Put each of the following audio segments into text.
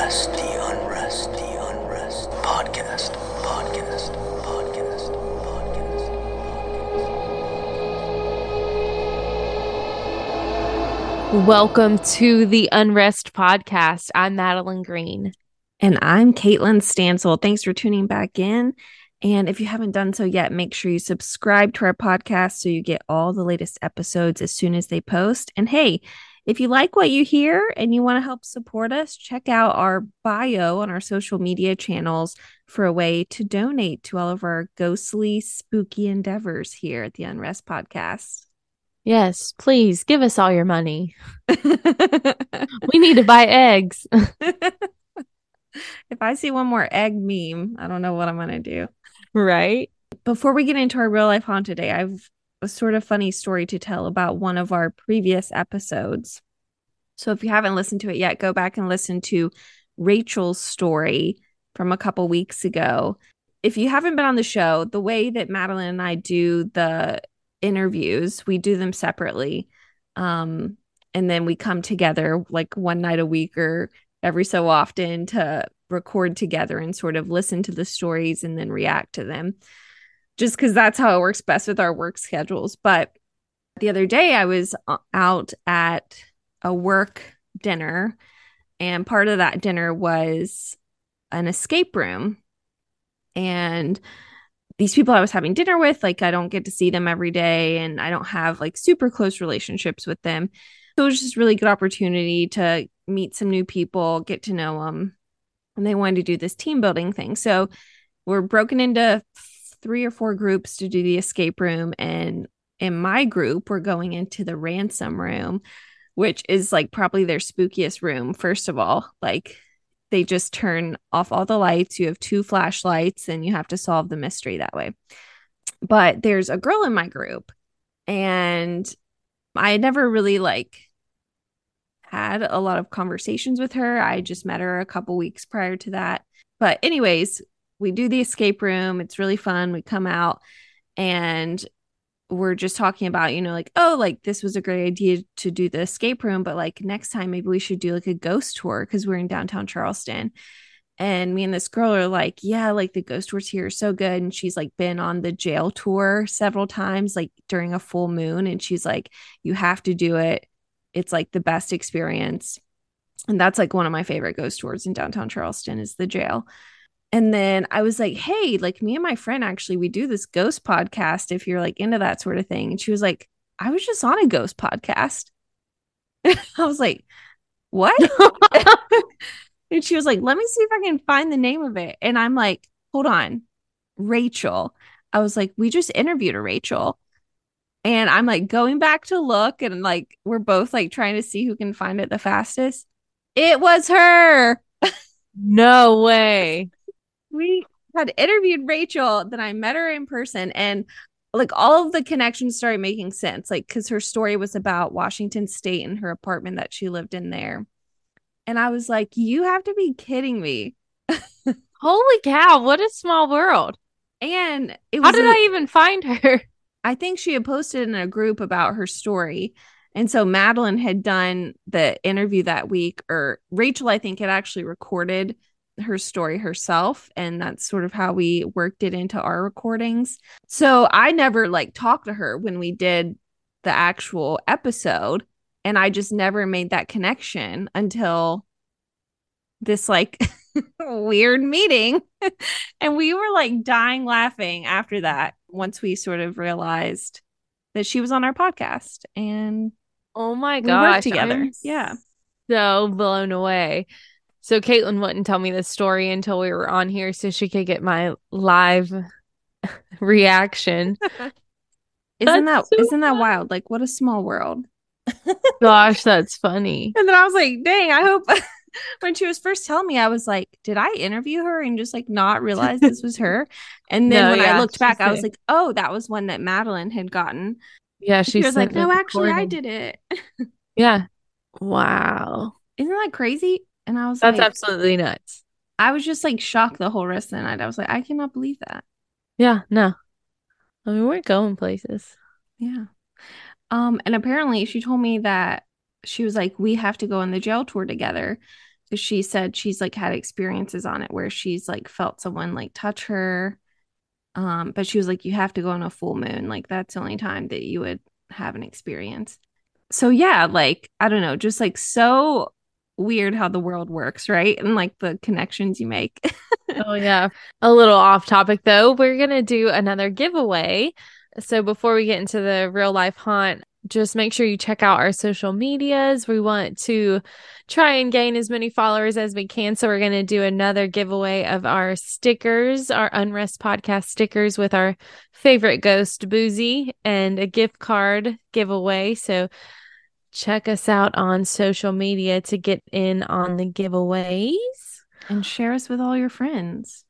unrest, the unrest, the unrest. Podcast, podcast, podcast, podcast. Welcome to the Unrest Podcast. I'm Madeline Green. And I'm Caitlin Stansel. Thanks for tuning back in. And if you haven't done so yet, make sure you subscribe to our podcast so you get all the latest episodes as soon as they post. And hey, if you like what you hear and you want to help support us, check out our bio on our social media channels for a way to donate to all of our ghostly, spooky endeavors here at the Unrest Podcast. Yes, please give us all your money. We need to buy eggs. if I see one more egg meme, I don't know what I'm going to do. right? Before we get into our real life haunt today, I've a sort of funny story to tell about one of our previous episodes. So if you haven't listened to it yet, go back and listen to Rachel's story from a couple weeks ago. If you haven't been on the show, the way that Madeline and I do the interviews, we do them separately. Um, and then we come together like one night a week or every so often to record together and sort of listen to the stories and then react to them just because that's how it works best with our work schedules but the other day i was uh, out at a work dinner and part of that dinner was an escape room and these people I was having dinner with, like I don't get to see them every day and I don't have like super close relationships with them. So it was just really good opportunity to meet some new people, get to know them. And they wanted to do this team building thing. So we're broken into three or four groups to do the escape room. And in my group, we're going into the ransom room, which is like probably their spookiest room, first of all. Like they just turn off all the lights. You have two flashlights and you have to solve the mystery that way. But there's a girl in my group and I had never really like had a lot of conversations with her. I just met her a couple weeks prior to that. But anyways, we do the escape room. It's really fun. We come out and we're just talking about, you know, like, oh, like this was a great idea to do the escape room, but like next time maybe we should do like a ghost tour because we're in downtown Charleston. And me and this girl are like, yeah, like the ghost tours here are so good. And she's like been on the jail tour several times, like during a full moon. And she's like, you have to do it. It's like the best experience. And that's like one of my favorite ghost tours in downtown Charleston is the jail. And then I was like, hey, like me and my friend actually, we do this ghost podcast if you're like into that sort of thing. And she was like, I was just on a ghost podcast. I was like, what? and she was like, let me see if I can find the name of it. And I'm like, hold on, Rachel. I was like, we just interviewed a Rachel. And I'm like going back to look and like we're both like trying to see who can find it the fastest. It was her. No way. We had interviewed Rachel, then I met her in person, and like all of the connections started making sense. Like, because her story was about Washington State and her apartment that she lived in there. And I was like, you have to be kidding me. Holy cow, what a small world. And it How did a- I even find her? I think she had posted in a group about her story. And so Madeline had done the interview that week, or Rachel, I think, had actually recorded her story herself. And that's sort of how we worked it into our recordings. So I never like talked to her when we did the actual episode. And I just never made that connection until this like weird meeting. and we were like dying laughing after that once we sort of realized that she was on our podcast and Oh my we gosh. worked together. I'm Yeah. So blown away. So Caitlin wouldn't tell me this story until we were on here so she could get my live reaction. Isn't that That's so not that wild? Like what a small world. Gosh, that's funny. And then I was like, dang, I hope when she was first telling me, I was like, did I interview her and just like not realize this was her? And then No, when yeah, I looked back, I was like, oh, that was one that Madeline had gotten. Yeah, She, she, was like, no, actually, I did it. Yeah. Wow. Isn't that crazy? And I was That's like, absolutely nuts. I was just like shocked the whole rest of the night. I was like, I cannot believe that. Yeah, no. I mean, we're going places. Yeah. Um, and apparently she told me that she was like, we have to go on the jail tour together. Cause she said she's like had experiences on it where she's like felt someone like touch her. Um, but she was like, you have to go on a full moon. Like that's the only time that you would have an experience. So yeah, like I don't know, just like so weird how the world works, right? And like the connections you make. oh yeah. A little off topic though. We're going to do another giveaway. So before we get into the real life haunt, just make sure you check out our social medias. We want to try and gain as many followers as we can. So, we're going to do another giveaway of our stickers, our Unrest podcast stickers with our favorite ghost, Boozy, and a gift card giveaway. So, check us out on social media to get in on the giveaways and share us with all your friends.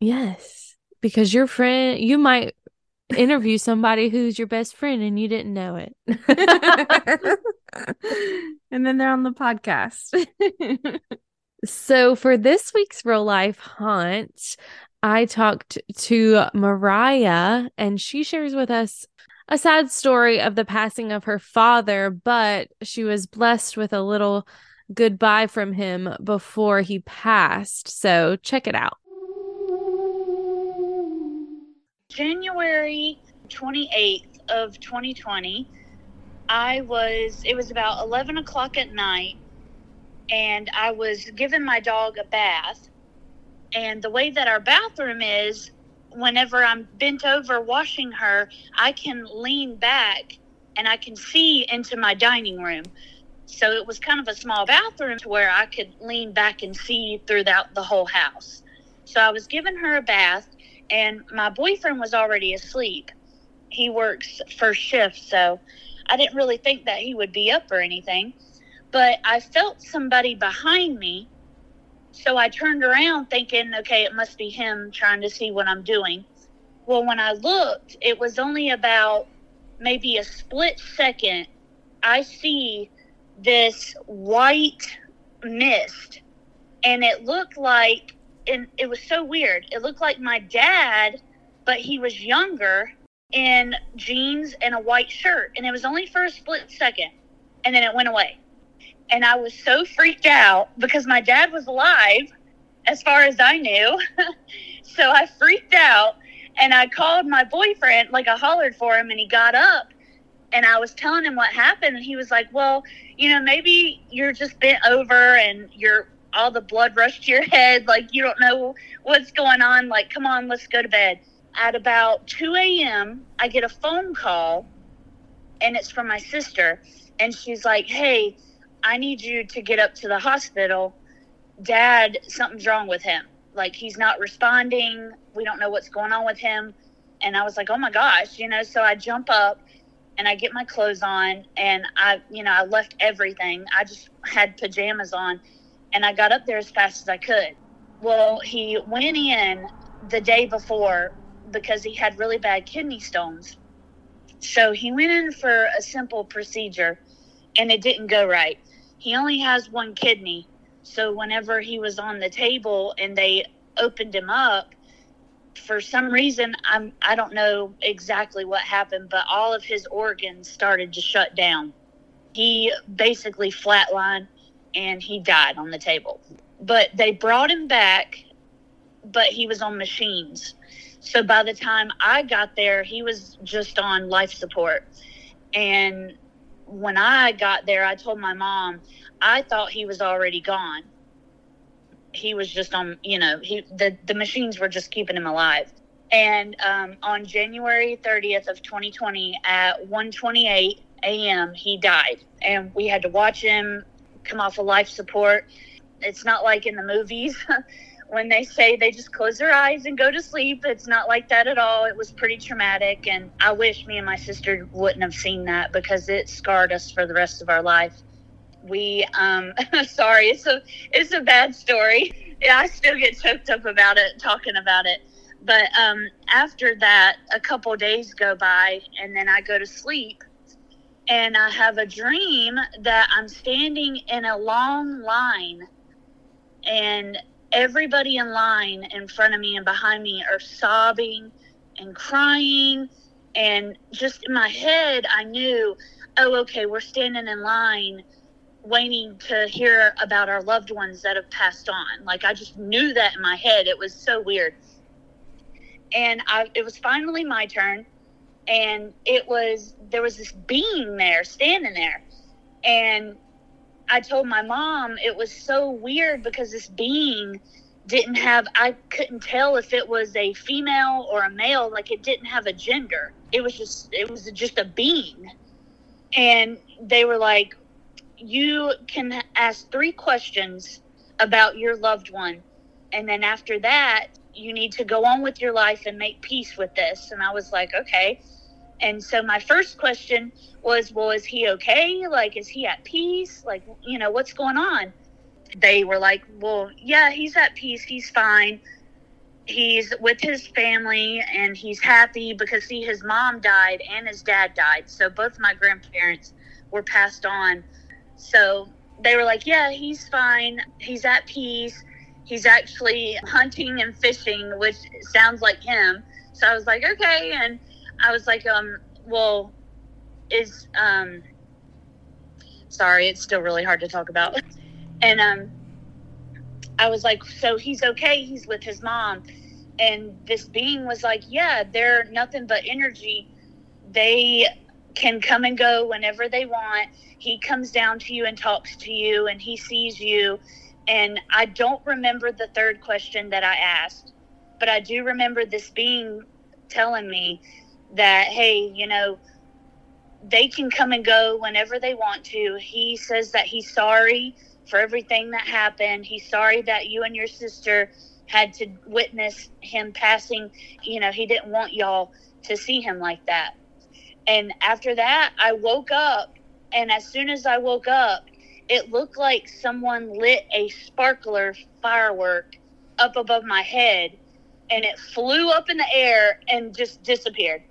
Yes, because your friend, you might interview somebody who's your best friend and you didn't know it. and then they're on the podcast. so for this week's real life haunt, I talked to Mariah and she shares with us a sad story of the passing of her father, but she was blessed with a little goodbye from him before he passed. So check it out. January 28th of 2020, I was, it was about 11 o'clock at night, and I was giving my dog a bath. And the way that our bathroom is, whenever I'm bent over washing her, I can lean back and I can see into my dining room. So it was kind of a small bathroom to where I could lean back and see throughout the whole house. So I was giving her a bath and my boyfriend was already asleep. He works first shift, so I didn't really think that he would be up or anything. But I felt somebody behind me, so I turned around thinking, okay, it must be him trying to see what I'm doing. Well, when I looked, it was only about maybe a split second. I see this white mist, and it looked like and it was so weird. It looked like my dad, but he was younger in jeans and a white shirt. And it was only for a split second. And then it went away. And I was so freaked out because my dad was alive, as far as I knew. so I freaked out and I called my boyfriend, like I hollered for him, and he got up. And I was telling him what happened. And he was like, Well, you know, maybe you're just bent over and you're all the blood rushed to your head, like you don't know what's going on. Like, come on, let's go to bed. At about 2 a.m., I get a phone call, and it's from my sister. And she's like, Hey, I need you to get up to the hospital. Dad, something's wrong with him. Like, he's not responding. We don't know what's going on with him. And I was like, Oh my gosh, you know, so I jump up and I get my clothes on and I, you know, I left everything. I just had pajamas on and I got up there as fast as I could. Well, he went in the day before because he had really bad kidney stones. So he went in for a simple procedure and it didn't go right. He only has one kidney. So whenever he was on the table and they opened him up, for some reason I'm I don't know exactly what happened, but all of his organs started to shut down. He basically flatlined and he died on the table. But they brought him back, but he was on machines. So by the time I got there, he was just on life support. And when I got there, I told my mom, I thought he was already gone. He was just on, you know, he the, the machines were just keeping him alive. And um, on January 30th of 2020 at 1:28 a.m., he died, and we had to watch him come off of life support. It's not like in the movies when they say they just close their eyes and go to sleep. It's not like that at all. It was pretty traumatic. And I wish me and my sister wouldn't have seen that because it scarred us for the rest of our life. We, um, sorry, it's a, it's a bad story. Yeah, I still get choked up about it, talking about it. But um, after that, a couple days go by, and then I go to sleep and I have a dream that I'm standing in a long line and everybody in line in front of me and behind me are sobbing and crying and just in my head I knew oh okay we're standing in line waiting to hear about our loved ones that have passed on. Like I just knew that in my head. It was so weird. And I it was finally my turn and it was there was this being there standing there. And I told my mom it was so weird because this being didn't have I couldn't tell if it was a female or a male like it didn't have a gender. It was just it was just a being. And they were like you can ask three questions about your loved one. And then after that, you need to go on with your life and make peace with this. And I was like, okay. And so my first question was, well, is he okay? Like, is he at peace? Like, you know, what's going on? They were like, well, yeah, he's at peace. He's fine. He's with his family and he's happy because, see, his mom died and his dad died. So both my grandparents were passed on so they were like, yeah, he's fine. He's at peace. He's actually hunting and fishing, which sounds like him. So I was like, okay. And I was like, um, well, is, um, sorry, it's still really hard to talk about. And, um, I was like, so he's okay. He's with his mom. And this being was like, yeah, they're nothing but energy. They can come and go whenever they want he comes down to you and talks to you and he sees you. And I don't remember the third question that I asked, but I do remember this being telling me that, hey, you know, they can come and go whenever they want to. He says that he's sorry for everything that happened. He's sorry that you and your sister had to witness him passing. You know, he didn't want y'all to see him like that. And after that, I woke up and as soon as I woke up, it looked like someone lit a sparkler firework up above my head and it flew up in the air and just disappeared.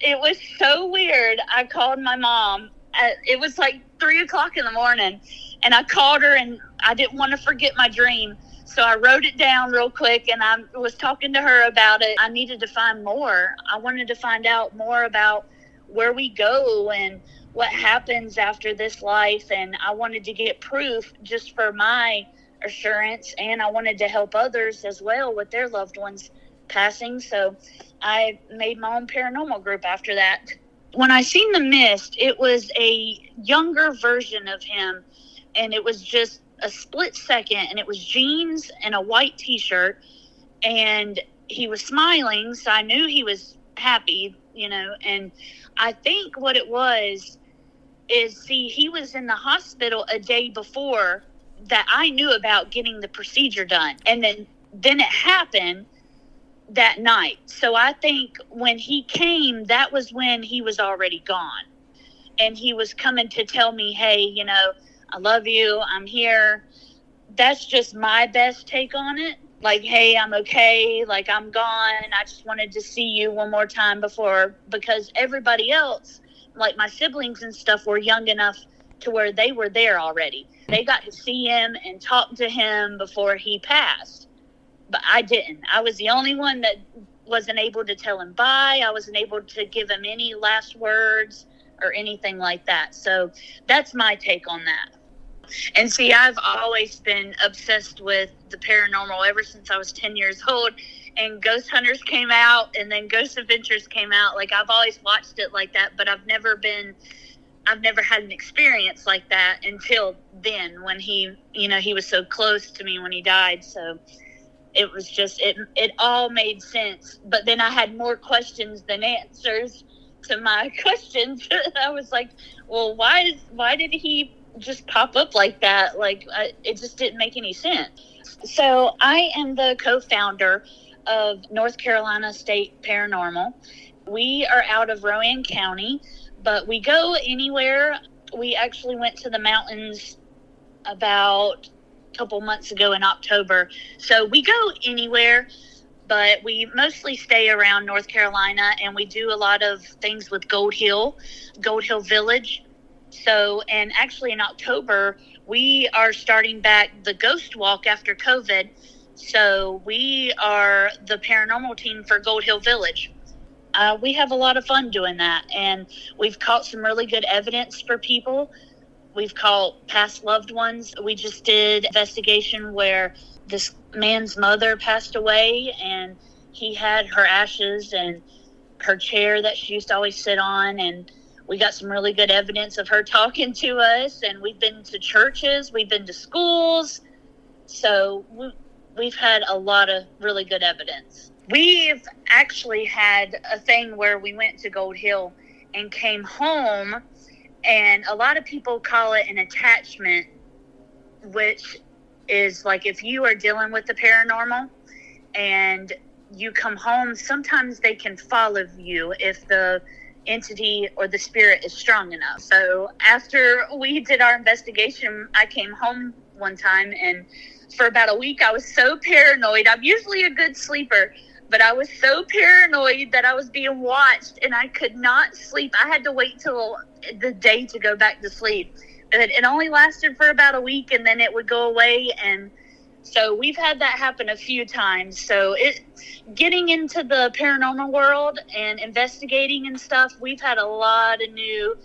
It was so weird. I called my mom. At, it was like three o'clock in the morning, and I called her, and I didn't want to forget my dream. So I wrote it down real quick, and I was talking to her about it. I needed to find more. I wanted to find out more about where we go and what happens after this life and I wanted to get proof just for my assurance and I wanted to help others as well with their loved ones passing so I made my own paranormal group after that. When I seen the mist, it was a younger version of him and it was just a split second and it was jeans and a white t-shirt and he was smiling so I knew he was happy, you know, and I think what it was is see he was in the hospital a day before that I knew about getting the procedure done and then then it happened that night. So I think when he came that was when he was already gone. And he was coming to tell me hey you know I love you. I'm here. That's just my best take on it. Like hey I'm okay. Like I'm gone. I just wanted to see you one more time before because everybody else like my siblings and stuff were young enough to where they were there already. They got to see him and talk to him before he passed. But I didn't. I was the only one that wasn't able to tell him bye. I wasn't able to give him any last words or anything like that. So that's my take on that. And see, I've always been obsessed with the paranormal ever since I was 10 years old and Ghost Hunters came out and then Ghost Adventures came out. Like I've always watched it like that, but I've never been I've never had an experience like that until then when he, you know, he was so close to me when he died. So it was just it it all made sense. But then I had more questions than answers to my questions. I was like, well, why is why did he just pop up like that? Like I, it just didn't make any sense. So I am the co-founder of North Carolina State Paranormal. We are out of Rowan County, but we go anywhere. We actually went to the mountains about couple months ago in October. So we go anywhere, but we mostly stay around North Carolina and we do a lot of things with Gold Hill, Gold Hill Village. So, and actually in October, we are starting back the Ghost Walk after COVID so we are the paranormal team for Gold Hill Village. Uh, we have a lot of fun doing that, and we've caught some really good evidence for people we've called past loved ones. We just did investigation where this man's mother passed away and he had her ashes and her chair that she used to always sit on and we got some really good evidence of her talking to us and we've been to churches we've been to schools so we, we've had a lot of really good evidence we've actually had a thing where we went to gold hill and came home and a lot of people call it an attachment which is like if you are dealing with the paranormal and you come home, sometimes they can follow you if the entity or the spirit is strong enough. So after we did our investigation, I came home one time and for about a week I was so paranoid. I'm usually a good sleeper, but I was so paranoid that I was being watched and I could not sleep. I had to wait till the day to go back to sleep. But it only lasted for about a week and then it would go away and so we've had that happen a few times. So it getting into the paranormal world and investigating and stuff, we've had a lot of new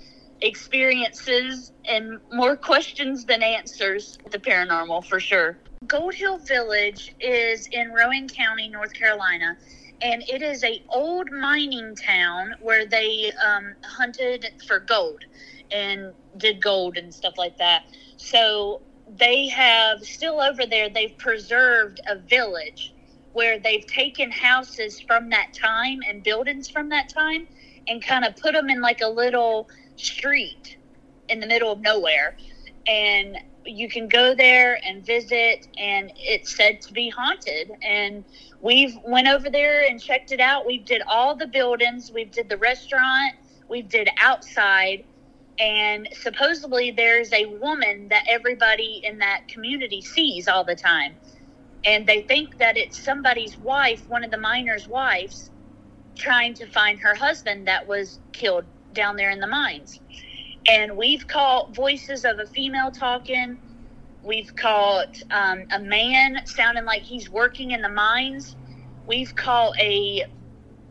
experiences and more questions than answers the paranormal for sure. Gold Hill Village is in Rowan County, North Carolina, and it is a old mining town where they um, hunted for gold and did gold and stuff like that. So they have still over there they've preserved a village where they've taken houses from that time and buildings from that time and kind of put them in like a little street in the middle of nowhere and you can go there and visit and it's said to be haunted. And we've went over there and checked it out. We did all the buildings. We did the restaurant. We did outside. And supposedly there's a woman that everybody in that community sees all the time. And they think that it's somebody's wife one of the miners wives trying to find her husband that was killed down there in the mines and we've caught voices of a female talking. We've caught um, a man sounding like he's working in the mines. We've caught a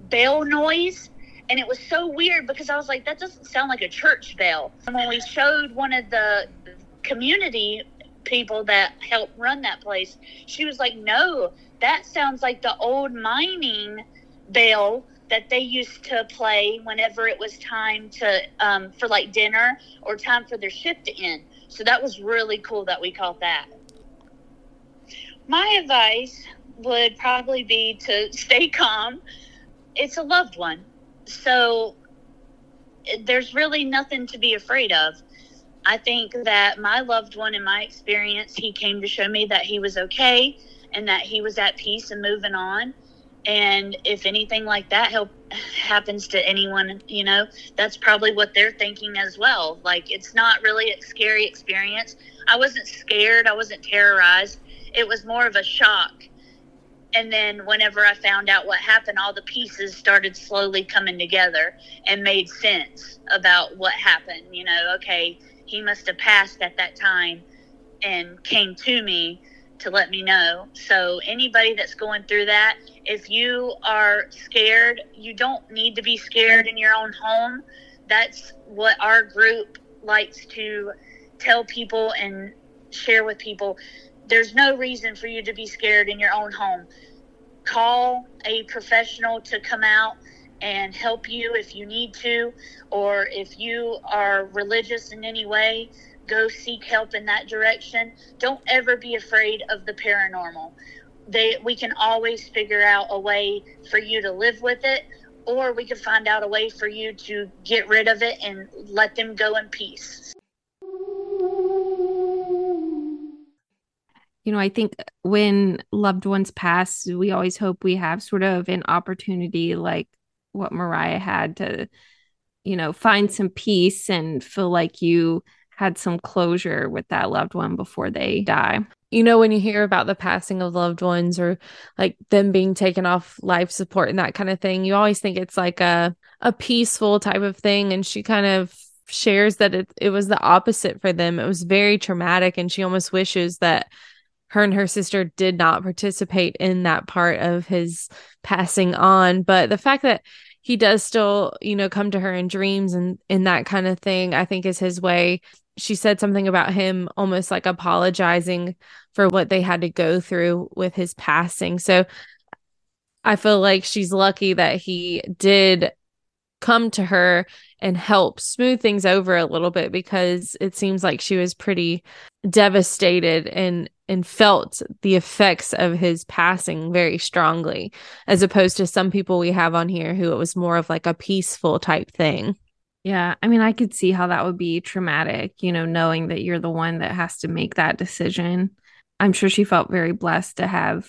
bell noise. And it was so weird because I was like, that doesn't sound like a church bell. And when we showed one of the community people that help run that place, she was like, no, that sounds like the old mining bell that they used to play whenever it was time to um, for like dinner or time for their shift to end. So that was really cool that we caught that. My advice would probably be to stay calm. It's a loved one so there's really nothing to be afraid of. I think that my loved one, in my experience, he came to show me that he was okay and that he was at peace and moving on. And if anything like that help happens to anyone, you know, that's probably what they're thinking as well. Like it's not really a scary experience. I wasn't scared. I wasn't terrorized. It was more of a shock and then whenever I found out what happened, all the pieces started slowly coming together and made sense about what happened. You know, okay, he must have passed at that time and came to me to let me know. So, anybody that's going through that, if you are scared, you don't need to be scared in your own home. That's what our group likes to tell people and share with people there's no reason for you to be scared in your own home. Call a professional to come out and help you if you need to, or if you are religious in any way, go seek help in that direction. Don't ever be afraid of the paranormal. They, we can always figure out a way for you to live with it, or we can find out a way for you to get rid of it and let them go in peace. you know, I think when loved ones pass, we always hope we have sort of an opportunity like what Mariah had to, you know, find some peace and feel like you had some closure with that loved one before they die. You know, when you hear about the passing of loved ones or like them being taken off life support and that kind of thing, you always think it's like a a peaceful type of thing. And she kind of shares that it, it was the opposite for them. It was very traumatic and she almost wishes that her and her sister did not participate in that part of his passing on. But the fact that he does still, you know, come to her in dreams and in that kind of thing, I think is his way. She said something about him almost like apologizing for what they had to go through with his passing. So I feel like she's lucky that he did come to her and help smooth things over a little bit because it seems like she was pretty devastated and and felt the effects of his passing very strongly as opposed to some people we have on here who it was more of like a peaceful type thing. Yeah, I mean I could see how that would be traumatic, you know, knowing that you're the one that has to make that decision. I'm sure she felt very blessed to have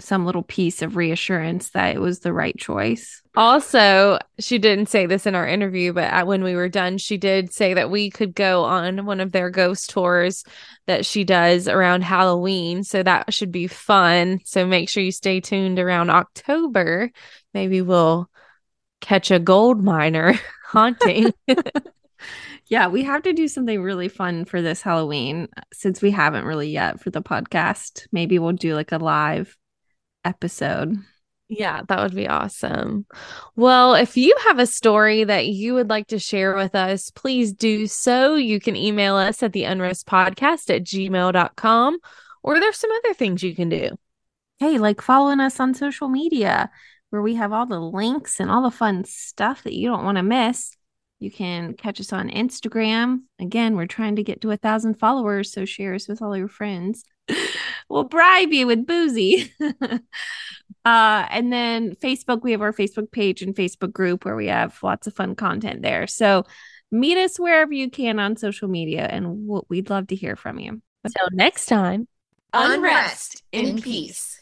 some little piece of reassurance that it was the right choice. Also, she didn't say this in our interview, but when we were done, she did say that we could go on one of their ghost tours that she does around Halloween. So that should be fun. So make sure you stay tuned around October. Maybe we'll catch a gold miner haunting. yeah, we have to do something really fun for this Halloween since we haven't really yet for the podcast. Maybe we'll do like a live episode. Yeah, that would be awesome. Well, if you have a story that you would like to share with us, please do so. You can email us at the unrest podcast at gmail.com, or there's some other things you can do. Hey, like following us on social media where we have all the links and all the fun stuff that you don't want to miss. You can catch us on Instagram. Again, we're trying to get to a thousand followers, so share us with all your friends. we'll bribe you with boozy. uh, and then Facebook, we have our Facebook page and Facebook group where we have lots of fun content there. So meet us wherever you can on social media, and we'd love to hear from you. Until next time, unrest in peace.